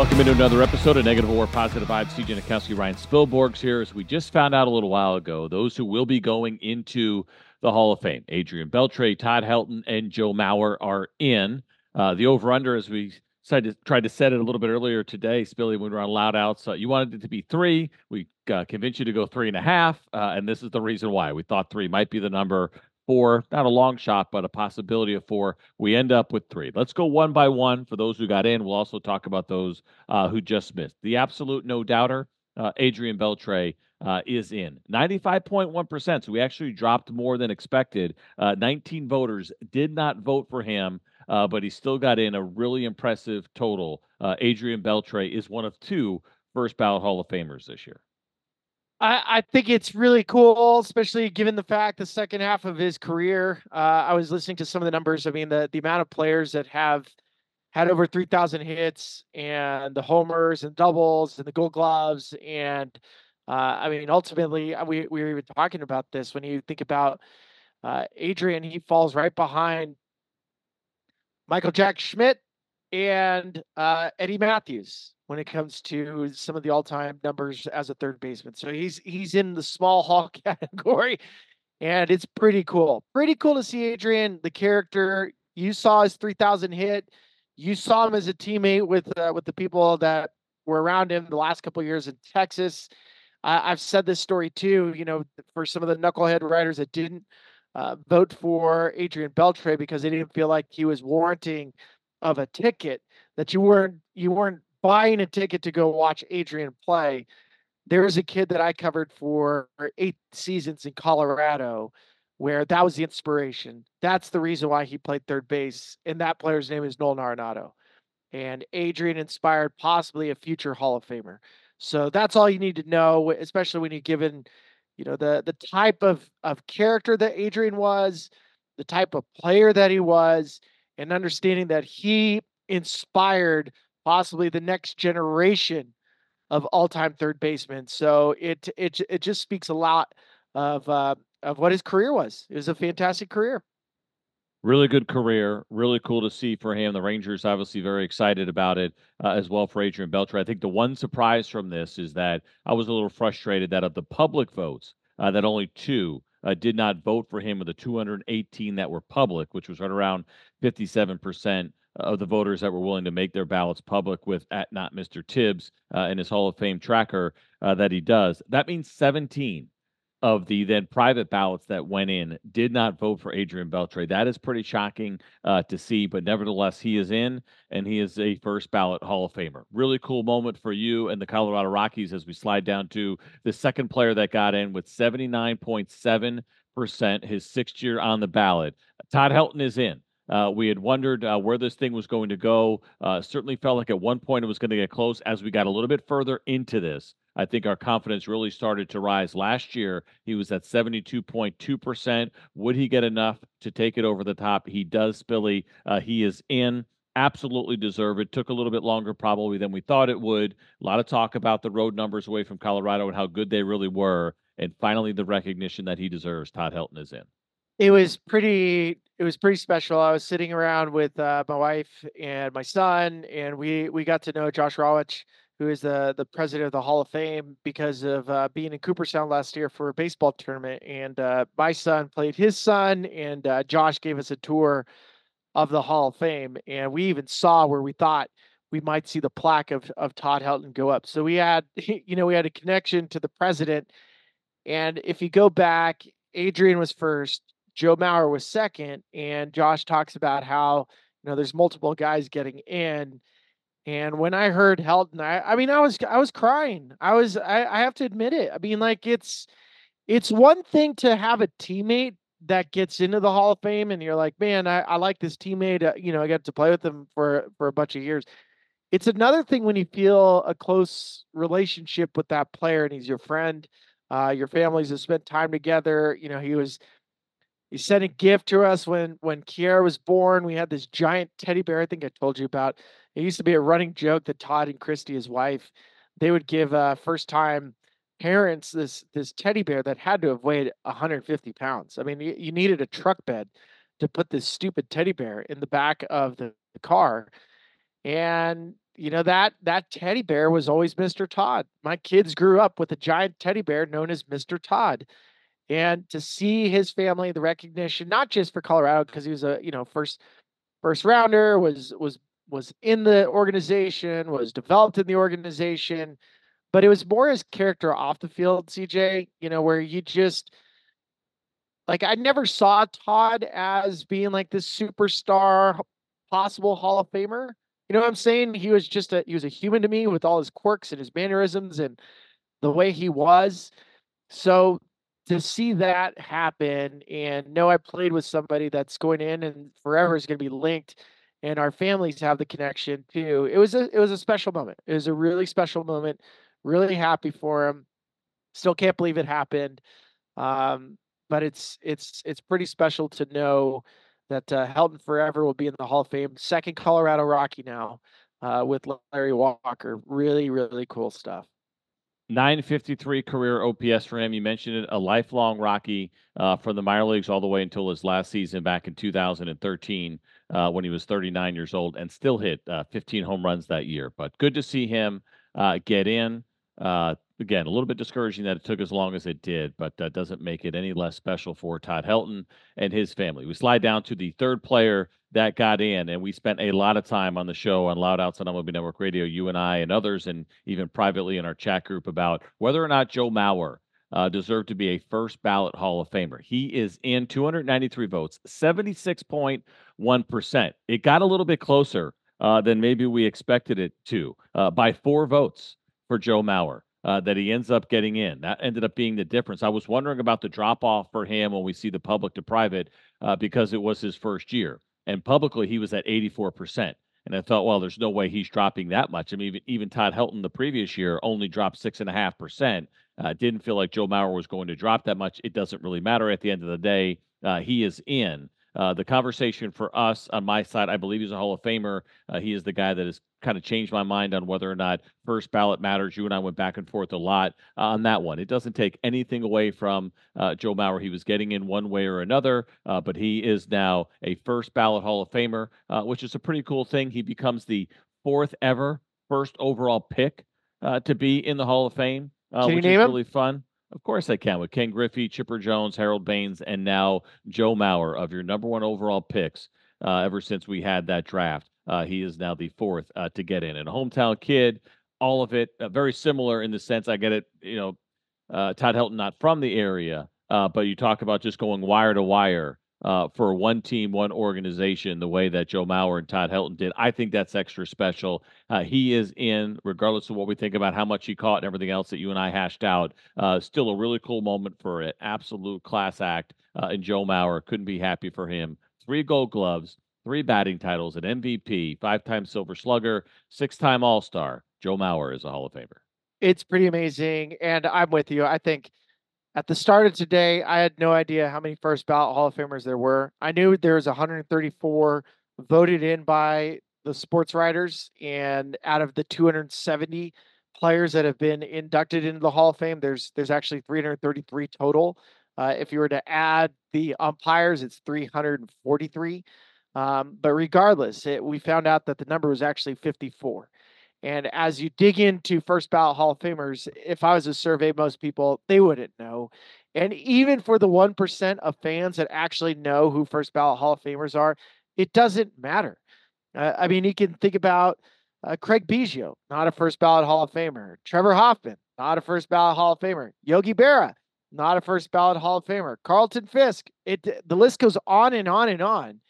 Welcome into another episode of Negative or Positive Vibes. CJ Nitkowski, Ryan Spilborghs here. As we just found out a little while ago, those who will be going into the Hall of Fame, Adrian Beltre, Todd Helton, and Joe Mauer are in. Uh, the over/under, as we tried to tried to set it a little bit earlier today, Spilly, when we were on loud outs, uh, you wanted it to be three. We uh, convinced you to go three and a half, uh, and this is the reason why we thought three might be the number four, not a long shot, but a possibility of four. We end up with three. Let's go one by one for those who got in. We'll also talk about those uh, who just missed. The absolute no doubter, uh, Adrian Beltre. Uh, is in 95.1%. So we actually dropped more than expected. Uh, 19 voters did not vote for him, uh, but he still got in a really impressive total. Uh, Adrian Beltre is one of two first ballot Hall of Famers this year. I, I think it's really cool, especially given the fact the second half of his career. Uh, I was listening to some of the numbers. I mean, the the amount of players that have had over 3,000 hits and the homers and doubles and the gold gloves. And uh, I mean, ultimately, uh, we, we were even talking about this when you think about uh, Adrian, he falls right behind Michael Jack Schmidt and uh, Eddie Mathews when it comes to some of the all-time numbers as a third baseman. So he's he's in the small hall category, and it's pretty cool. Pretty cool to see Adrian, the character. You saw his 3,000 hit. You saw him as a teammate with uh, with the people that were around him the last couple years in Texas. I've said this story too. You know, for some of the knucklehead writers that didn't uh, vote for Adrian Beltre because they didn't feel like he was warranting of a ticket that you weren't you weren't buying a ticket to go watch Adrian play. There was a kid that I covered for eight seasons in Colorado where that was the inspiration. That's the reason why he played third base. And that player's name is Nolan Arenado. And Adrian inspired possibly a future Hall of Famer. So that's all you need to know, especially when you're given, you know, the the type of of character that Adrian was, the type of player that he was, and understanding that he inspired possibly the next generation of all-time third basemen. So it it it just speaks a lot of uh, of what his career was. It was a fantastic career. Really good career. Really cool to see for him. The Rangers obviously very excited about it uh, as well for Adrian Beltre. I think the one surprise from this is that I was a little frustrated that of the public votes, uh, that only two uh, did not vote for him of the 218 that were public, which was right around 57 percent of the voters that were willing to make their ballots public with at not Mr. Tibbs uh, in his Hall of Fame tracker uh, that he does. That means 17 of the then private ballots that went in did not vote for Adrian Beltre. That is pretty shocking uh, to see, but nevertheless, he is in and he is a first ballot Hall of Famer. Really cool moment for you and the Colorado Rockies as we slide down to the second player that got in with 79.7%, his sixth year on the ballot. Todd Helton is in. Uh, we had wondered uh, where this thing was going to go. Uh, certainly felt like at one point it was going to get close. As we got a little bit further into this, I think our confidence really started to rise. Last year, he was at 72.2%. Would he get enough to take it over the top? He does, Spilly. Uh, he is in. Absolutely deserve it. Took a little bit longer, probably, than we thought it would. A lot of talk about the road numbers away from Colorado and how good they really were. And finally, the recognition that he deserves. Todd Helton is in it was pretty it was pretty special. I was sitting around with uh, my wife and my son, and we we got to know Josh Rawitsch, who is the the president of the Hall of Fame, because of uh, being in Cooperstown last year for a baseball tournament. And uh, my son played his son, and uh, Josh gave us a tour of the Hall of Fame, and we even saw where we thought we might see the plaque of of Todd Helton go up. So we had you know we had a connection to the president, and if you go back, Adrian was first. Joe Mauer was second, and Josh talks about how you know there's multiple guys getting in. And when I heard Helton, I, I mean, I was I was crying. I was I, I have to admit it. I mean, like it's it's one thing to have a teammate that gets into the Hall of Fame, and you're like, man, I, I like this teammate. Uh, you know, I got to play with them for for a bunch of years. It's another thing when you feel a close relationship with that player, and he's your friend. Uh, your families have spent time together. You know, he was he sent a gift to us when when Kiera was born. We had this giant teddy bear. I think I told you about. It used to be a running joke that Todd and Christy, his wife, they would give uh, first time parents this this teddy bear that had to have weighed 150 pounds. I mean, you, you needed a truck bed to put this stupid teddy bear in the back of the, the car, and you know that that teddy bear was always Mr. Todd. My kids grew up with a giant teddy bear known as Mr. Todd. And to see his family, the recognition, not just for Colorado, because he was a you know first first rounder, was was was in the organization, was developed in the organization, but it was more his character off the field, CJ, you know, where you just like I never saw Todd as being like this superstar possible Hall of Famer. You know what I'm saying? He was just a he was a human to me with all his quirks and his mannerisms and the way he was. So to see that happen and know I played with somebody that's going in and forever is going to be linked and our families have the connection too. It was a it was a special moment. It was a really special moment. Really happy for him. Still can't believe it happened. Um, but it's it's it's pretty special to know that uh, Helton forever will be in the Hall of Fame. Second Colorado Rocky now uh, with Larry Walker. Really really cool stuff. 953 career OPS for him. You mentioned it, a lifelong Rocky uh, from the minor leagues all the way until his last season back in 2013 uh, when he was 39 years old and still hit uh, 15 home runs that year. But good to see him uh, get in. Uh, again, a little bit discouraging that it took as long as it did, but doesn't make it any less special for Todd Helton and his family. We slide down to the third player that got in, and we spent a lot of time on the show on Loud Outside on MLB Network Radio, you and I and others, and even privately in our chat group about whether or not Joe Mauer uh, deserved to be a first ballot Hall of Famer. He is in 293 votes, 76.1%. It got a little bit closer uh, than maybe we expected it to uh, by four votes for Joe Mauer uh, that he ends up getting in. That ended up being the difference. I was wondering about the drop off for him when we see the public to private uh, because it was his first year. And publicly, he was at 84%. And I thought, well, there's no way he's dropping that much. I mean, even, even Todd Helton the previous year only dropped six and a half percent. Uh, didn't feel like Joe Mauer was going to drop that much. It doesn't really matter at the end of the day. Uh, he is in. Uh, the conversation for us on my side, I believe he's a Hall of Famer. Uh, he is the guy that has kind of changed my mind on whether or not first ballot matters. You and I went back and forth a lot uh, on that one. It doesn't take anything away from uh, Joe Mauer. He was getting in one way or another, uh, but he is now a first ballot Hall of Famer, uh, which is a pretty cool thing. He becomes the fourth ever first overall pick to be in the Hall of Fame, which is him? really fun. Of course I can with Ken Griffey, Chipper Jones, Harold Baines, and now Joe Mauer of your number one overall picks uh, ever since we had that draft. Uh, he is now the fourth uh, to get in. And a hometown kid, all of it uh, very similar in the sense I get it, you know, uh, Todd Helton not from the area, uh, but you talk about just going wire to wire uh, for one team, one organization, the way that Joe Mauer and Todd Helton did. I think that's extra special. Uh, he is in, regardless of what we think about how much he caught and everything else that you and I hashed out. Uh, still a really cool moment for an absolute class act. Uh, and Joe Mauer couldn't be happy for him. Three gold gloves, three batting titles, an MVP, five time Silver Slugger, six time All Star. Joe Mauer is a Hall of Famer. It's pretty amazing. And I'm with you. I think at the start of today, I had no idea how many first ballot Hall of Famers there were. I knew there was 134 voted in by the sports writers, and out of the 270 players that have been inducted into the Hall of Fame, there's there's actually 333 total. Uh, if you were to add the umpires, it's 343. Um, but regardless, it, we found out that the number was actually 54. And as you dig into first ballot Hall of Famers, if I was to survey most people, they wouldn't know. And even for the 1% of fans that actually know who first ballot Hall of Famers are, it doesn't matter. Uh, I mean, you can think about uh, Craig Biggio, not a first ballot Hall of Famer. Trevor Hoffman, not a first ballot Hall of Famer. Yogi Berra, not a first ballot Hall of Famer. Carlton Fisk. It the list goes on and on and on.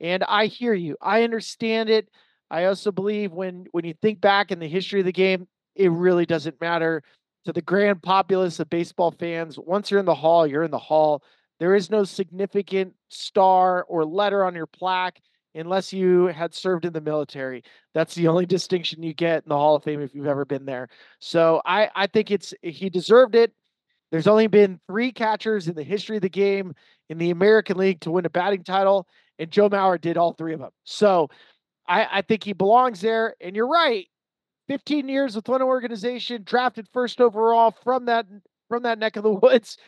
And I hear you. I understand it. I also believe when when you think back in the history of the game, it really doesn't matter to the grand populace of baseball fans. Once you're in the hall, you're in the hall. There is no significant star or letter on your plaque unless you had served in the military. That's the only distinction you get in the Hall of Fame if you've ever been there. So I I think it's he deserved it. There's only been three catchers in the history of the game in the American League to win a batting title, and Joe Mauer did all three of them. So I, I think he belongs there. And you're right. 15 years with one organization, drafted first overall from that from that neck of the woods.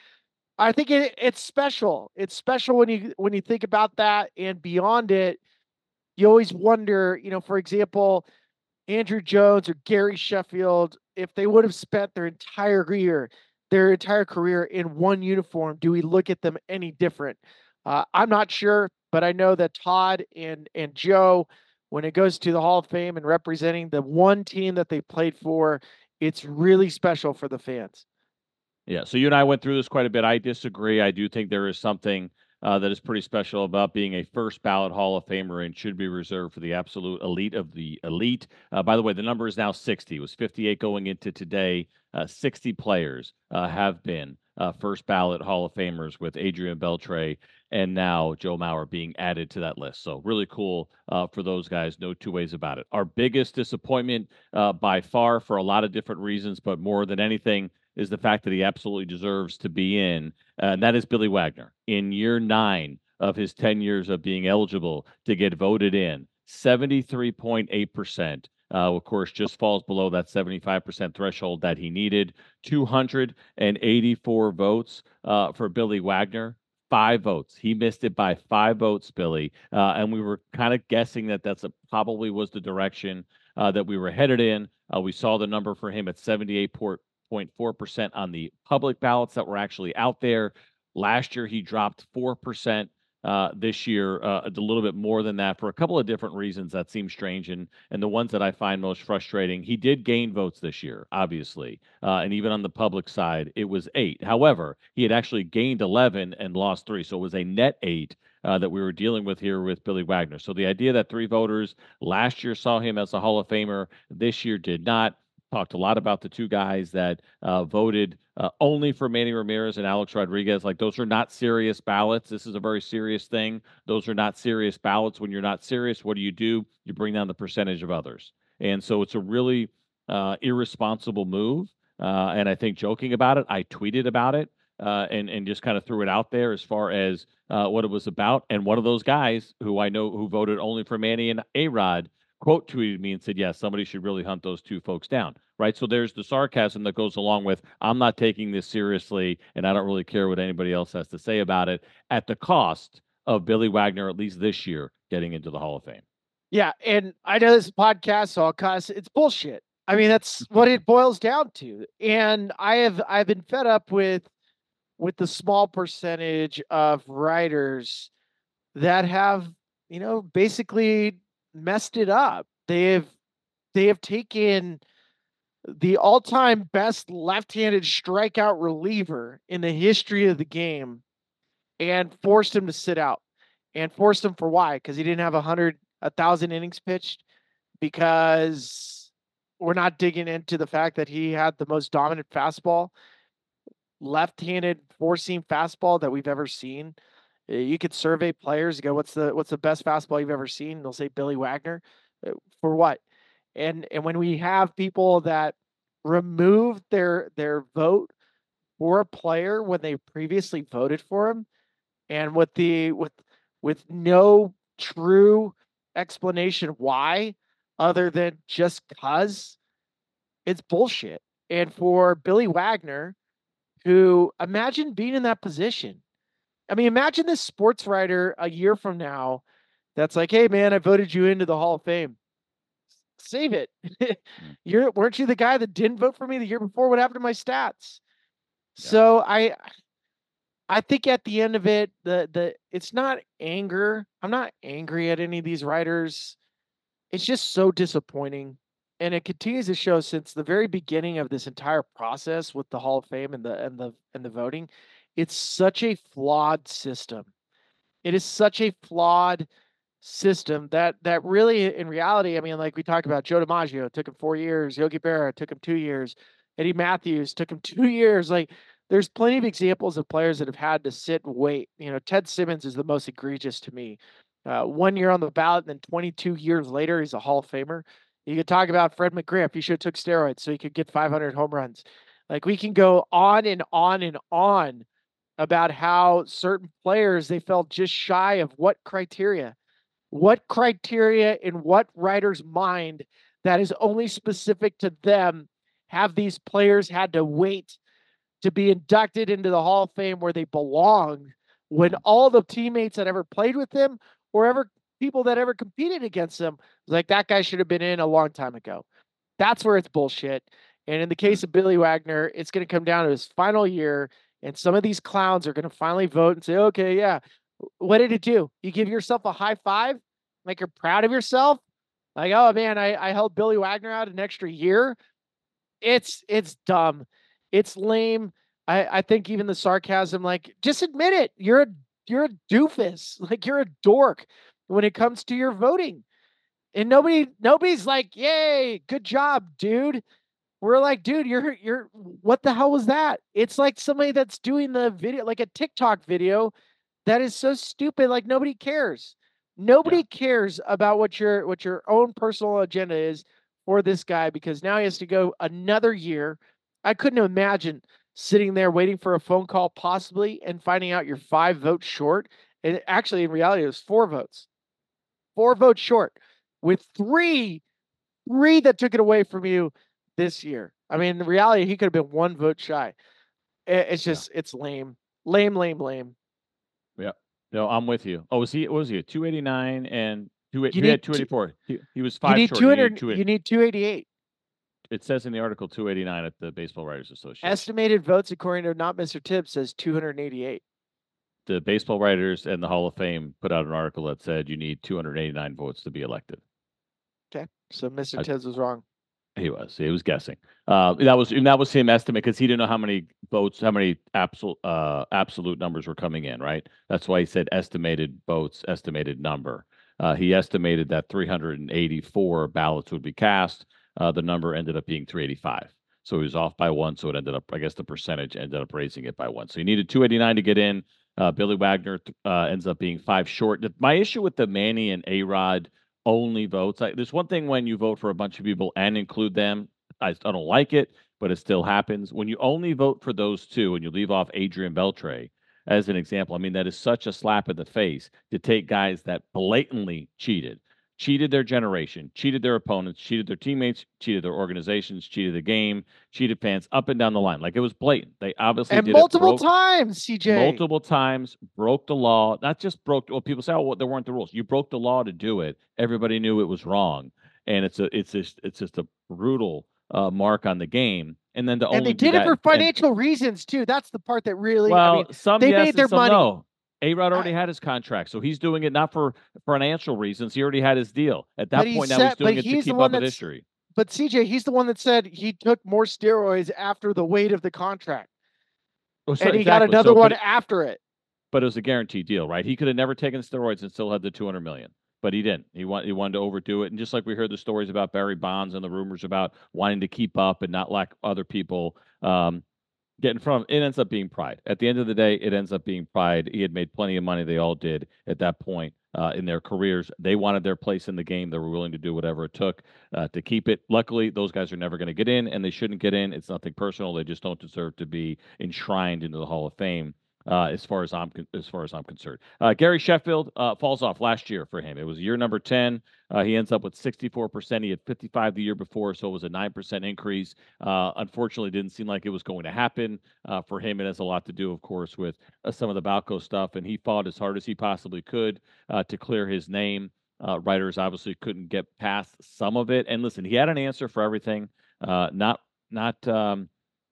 I think it, it's special. It's special when you when you think about that and beyond it. You always wonder, you know, for example, Andruw Jones or Gary Sheffield, if they would have spent their entire career, their entire career in one uniform, do we look at them any different? Uh, I'm not sure, but I know that Todd and and Joe, when it goes to the Hall of Fame and representing the one team that they played for, it's really special for the fans. Yeah. So you and I went through this quite a bit. I disagree. I do think there is something uh, that is pretty special about being a first ballot Hall of Famer and should be reserved for the absolute elite of the elite. Uh, by the way, the number is now 60. It was 58 going into today. Uh, 60 players uh, have been uh, first ballot Hall of Famers with Adrian Beltre and now Joe Mauer being added to that list. So really cool uh, for those guys. No two ways about it. Our biggest disappointment by far for a lot of different reasons, but more than anything, is the fact that he absolutely deserves to be in, uh, and that is Billy Wagner. In year nine of his 10 years of being eligible to get voted in, 73.8%. Uh, of course, just falls below that 75% threshold that he needed. 284 votes uh, for Billy Wagner, five votes. He missed it by five votes, Billy. Uh, and we were kind of guessing that that's a, probably was the direction uh, that we were headed in. Uh, we saw the number for him at 78 0.4% on the public ballots that were actually out there. Last year, he dropped 4%. Uh, this year, uh, a little bit more than that for a couple of different reasons that seem strange, and and the ones that I find most frustrating. He did gain votes this year, obviously, uh, and even on the public side, it was eight. However, he had actually gained eleven and lost three, so it was a net eight uh, that we were dealing with here with Billy Wagner. So the idea that three voters last year saw him as a Hall of Famer, this year did not talked a lot about the two guys that uh, voted uh, only for Manny Ramirez and Alex Rodriguez. Like those are not serious ballots. This is a very serious thing. Those are not serious ballots. When you're not serious, what do you do? You bring down the percentage of others. And so it's a really uh, irresponsible move. Uh, and I think joking about it, I tweeted about it uh, and and just kind of threw it out there as far as uh, what it was about. And one of those guys who I know who voted only for Manny and A Rod quote tweeted me and said, "Yes, somebody should really hunt those two folks down." Right. So there's the sarcasm that goes along with, "I'm not taking this seriously, and I don't really care what anybody else has to say about it." At the cost of Billy Wagner, at least this year, getting into the Hall of Fame. Yeah, and I know this podcast, so cuss. It's bullshit. I mean, that's what it boils down to. And I have I've been fed up with with the small percentage of writers that have, you know, basically messed it up. They have they have taken the all-time best left-handed strikeout reliever in the history of the game and forced him to sit out. And forced him for why? Because he didn't have a hundred, a thousand innings pitched. Because we're not digging into the fact that he had the most dominant fastball, left-handed four-seam fastball that we've ever seen. Uh, you could survey players, go, "What's the what's the best fastball you've ever seen?" They'll say Billy Wagner. Uh, for what? And and when we have people that remove their their vote for a player when they previously voted for him, and with the with with no true explanation why, other than just cause, it's bullshit. And for Billy Wagner, who imagine being in that position I mean, imagine this sports writer a year from now that's like, "Hey, man, I voted you into the Hall of Fame. Save it. Mm. You're weren't you the guy that didn't vote for me the year before? What happened to my stats?" Yeah. So I, I think at the end of it, the the it's not anger. I'm not angry at any of these writers. It's just so disappointing and it continues to show since the very beginning of this entire process with the Hall of Fame and the and the and the voting it's such a flawed system. It is such a flawed system that that really in reality, I mean, like we talked about Joe DiMaggio took him four years, Yogi Berra took him two years, Eddie Mathews took him two years. Like there's plenty of examples of players that have had to sit and wait. You know, Ted Simmons is the most egregious to me. Uh, one year on the ballot, and then 22 years later, he's a Hall of Famer. You could talk about Fred McGriff. He should have took steroids so he could get 500 home runs. Like we can go on and on and on about how certain players they felt just shy of what criteria what criteria in what writer's mind that is only specific to them have these players had to wait to be inducted into the Hall of Fame where they belong when all the teammates that ever played with them or ever people that ever competed against them like that guy should have been in a long time ago. That's where it's bullshit. And in the hmm. case of Billy Wagner, it's going to come down to his final year, and some of these clowns are going to finally vote and say, "Okay, yeah, what did it do? You give yourself a high five, like you're proud of yourself, like oh man, I I held Billy Wagner out an extra year. It's it's dumb, it's lame. I I think even the sarcasm, like just admit it. You're a you're a doofus. Like you're a dork when it comes to your voting. And nobody nobody's like, "Yay, good job, dude." We're like, "Dude, you're you're what the hell was that?" It's like somebody that's doing the video like a TikTok video that is so stupid like nobody cares. Nobody yeah. cares about what your what your own personal agenda is for this guy because now he has to go another year. I couldn't imagine sitting there waiting for a phone call possibly and finding out you're 5 votes short. And actually in reality it was 4 votes. 4 votes short with three, three that took it away from you this year. I mean, in reality, he could have been one vote shy. It's just, yeah. it's lame, lame, lame, lame. Yeah. No, I'm with you. Oh, was he? What was he? 289 and two. You he had 284. He, he was five. You need 200. You need 288. It says in the article 289 at the Baseball Writers Association. Estimated votes according to not Mr. Tibbs says 288 the baseball writers and the Hall of Fame put out an article that said you need 289 votes to be elected. Okay, so Mr. Tibbs was wrong. He was. He was guessing. Uh, that was and that was him estimate because he didn't know how many boats, how many absolute uh, absolute numbers were coming in. Right. That's why he said estimated boats, estimated number. Uh, he estimated that 384 ballots would be cast. Uh, the number ended up being 385. So he was off by one. So it ended up, I guess, the percentage ended up raising it by one. So he needed 289 to get in. Uh, Billy Wagner uh, ends up being five short. My issue with the Manny and A Rod only votes, I, there's one thing when you vote for a bunch of people and include them. I, I don't like it, but it still happens. When you only vote for those two and you leave off Adrian Beltre as an example, I mean, that is such a slap in the face to take guys that blatantly cheated cheated their generation, cheated their opponents, cheated their teammates, cheated their organizations, cheated the game, cheated fans up and down the line. Like it was blatant. They obviously and did multiple it, broke, times, CJ. Multiple times, broke the law. Not just broke. Well, people say, "Oh, well, there weren't the rules." You broke the law to do it. Everybody knew it was wrong, and it's a, it's just, it's just a brutal uh, mark on the game. And then the and they did it for financial and, reasons too. That's the part that really. Well, I mean, some they yes made their money. No. A Rod already had his contract, so he's doing it not for financial reasons. He already had his deal. At that point, said, now he's doing it he's to keep up with history. But CJ, he's the one that said he took more steroids after the weight of the contract, oh, so, and he exactly. got another so, one it, after it. But it was a guaranteed deal, right? He could have never taken steroids and still had the two hundred million, but he didn't. He want, he wanted to overdo it, and just like we heard the stories about Barry Bonds and the rumors about wanting to keep up and not like other people. Um, get in front of it ends up being pride. At the end of the day, it ends up being pride. He had made plenty of money. They all did at that point uh, in their careers. They wanted their place in the game. They were willing to do whatever it took uh, to keep it. Luckily, those guys are never going to get in, and they shouldn't get in. It's nothing personal. They just don't deserve to be enshrined into the Hall of Fame uh, as far as I'm as far as I'm concerned. Uh, Gary Sheffield uh, falls off last year for him. It was year number ten. Uh, he ends up with 64%. He had 55 the year before, so it was a nine percent increase. Uh, unfortunately, didn't seem like it was going to happen uh, for him. It has a lot to do, of course, with some of the Balco stuff, and he fought as hard as he possibly could to clear his name. writers obviously couldn't get past some of it. And listen, he had an answer for everything. not not um,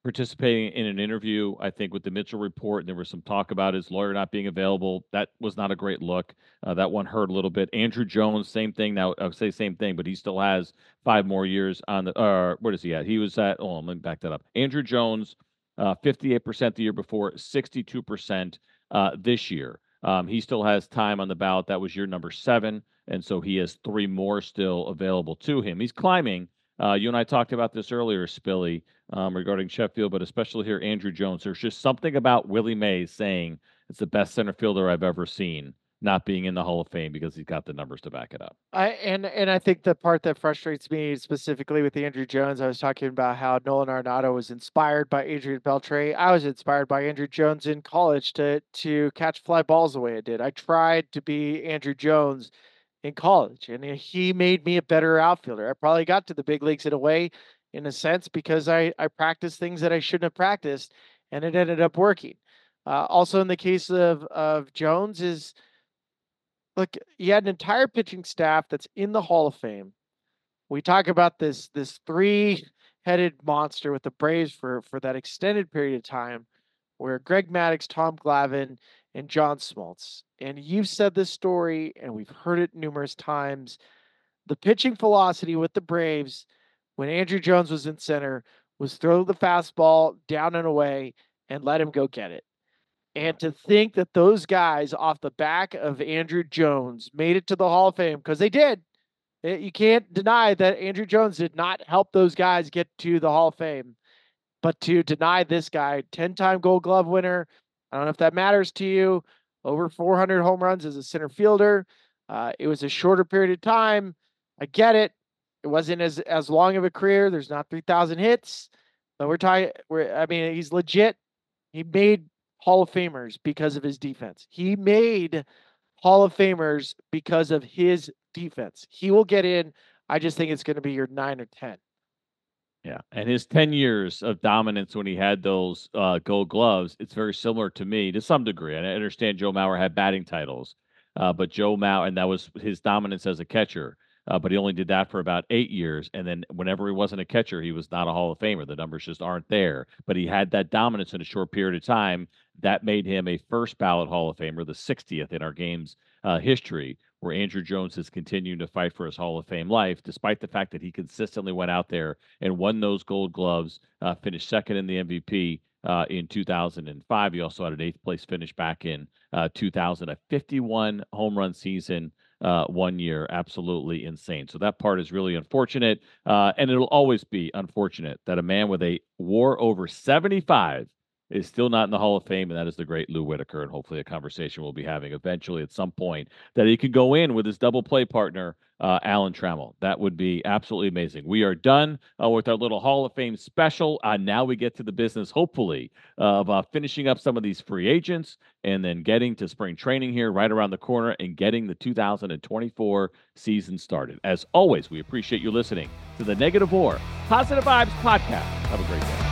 participating in an interview, I think, with the Mitchell report. And there was some talk about his lawyer not being available. That was not a great look. Uh, that one hurt a little bit. Andruw Jones, same thing. Now, I would say same thing, but he still has five more years on the, uh, where is he at? He was at, oh, let me back that up. Andruw Jones, uh, 58% the year before, 62% uh, this year. Um, he still has time on the ballot. That was year number seven. And so he has three more still available to him. He's climbing. Uh, you and I talked about this earlier, Spilly um, regarding Sheffield, but especially here, Andruw Jones. There's just something about Willie Mays saying it's the best center fielder I've ever seen, not being in the Hall of Fame because he's got the numbers to back it up. I and and I think the part that frustrates me specifically with Andruw Jones, I was talking about how Nolan Arenado was inspired by Adrian Beltre. I was inspired by Andruw Jones in college to to catch fly balls the way I did. I tried to be Andruw Jones in college, and he made me a better outfielder. I probably got to the big leagues in a way in a sense because I I practiced things that I shouldn't have practiced, and it ended up working. Uh, also, in the case of of Jones, is look, he had an entire pitching staff that's in the Hall of Fame. We talk about this this three-headed monster with the Braves for for that extended period of time, where Greg Maddux, Tom Glavine, and John Smoltz. And you've said this story, and we've heard it numerous times. The pitching velocity with the Braves when Andruw Jones was in center was throw the fastball down and away and let him go get it. And to think that those guys off the back of Andruw Jones made it to the Hall of Fame because they did. Eh, you can't deny that Andruw Jones did not help those guys get to the Hall of Fame. But to deny this guy, 10 time gold glove winner, I don't know if that matters to you, over 400 home runs as a center fielder. Uh, it was a shorter period of time. I get it. It wasn't as as long of a career. There's not 3,000 hits, but we're talking. We're I mean, he's legit. He made Hall of Famers because of his defense. He made Hall of Famers because of his defense. He will get in. I just think it's going to be your nine or ten. Yeah, and his ten years of dominance when he had those uh, Gold Gloves, it's very similar to me to some degree. And I understand Joe Mauer had batting titles, uh, but Joe Mauer, and that was his dominance as a catcher uh, but he only did that for about eight years. And then whenever he wasn't a catcher, he was not a Hall of Famer. The numbers just aren't there. But he had that dominance in a short period of time that made him a first ballot Hall of Famer, the 60th in our game's uh, history, where Andruw Jones has continued to fight for his Hall of Fame life, despite the fact that he consistently went out there and won those gold gloves, uh, finished second in the MVP. Uh, in 2005, he also had an eighth place finish back in uh, 2000, a 51 home run season uh, one year. Absolutely insane. So that part is really unfortunate. Uh, and it'll always be unfortunate that a man with a WAR over 75 is still not in the Hall of Fame, and that is the great Lou Whitaker. And hopefully, a conversation we'll be having eventually at some point that he could go in with his double play partner, uh, Alan Trammell. That would be absolutely amazing. We are done uh, with our little Hall of Fame special. Uh, now we get to the business, hopefully, of uh, finishing up some of these free agents and then getting to spring training here right around the corner and getting the 2024 season started. As always, we appreciate you listening to the Negative or Positive Vibes podcast. Have a great day.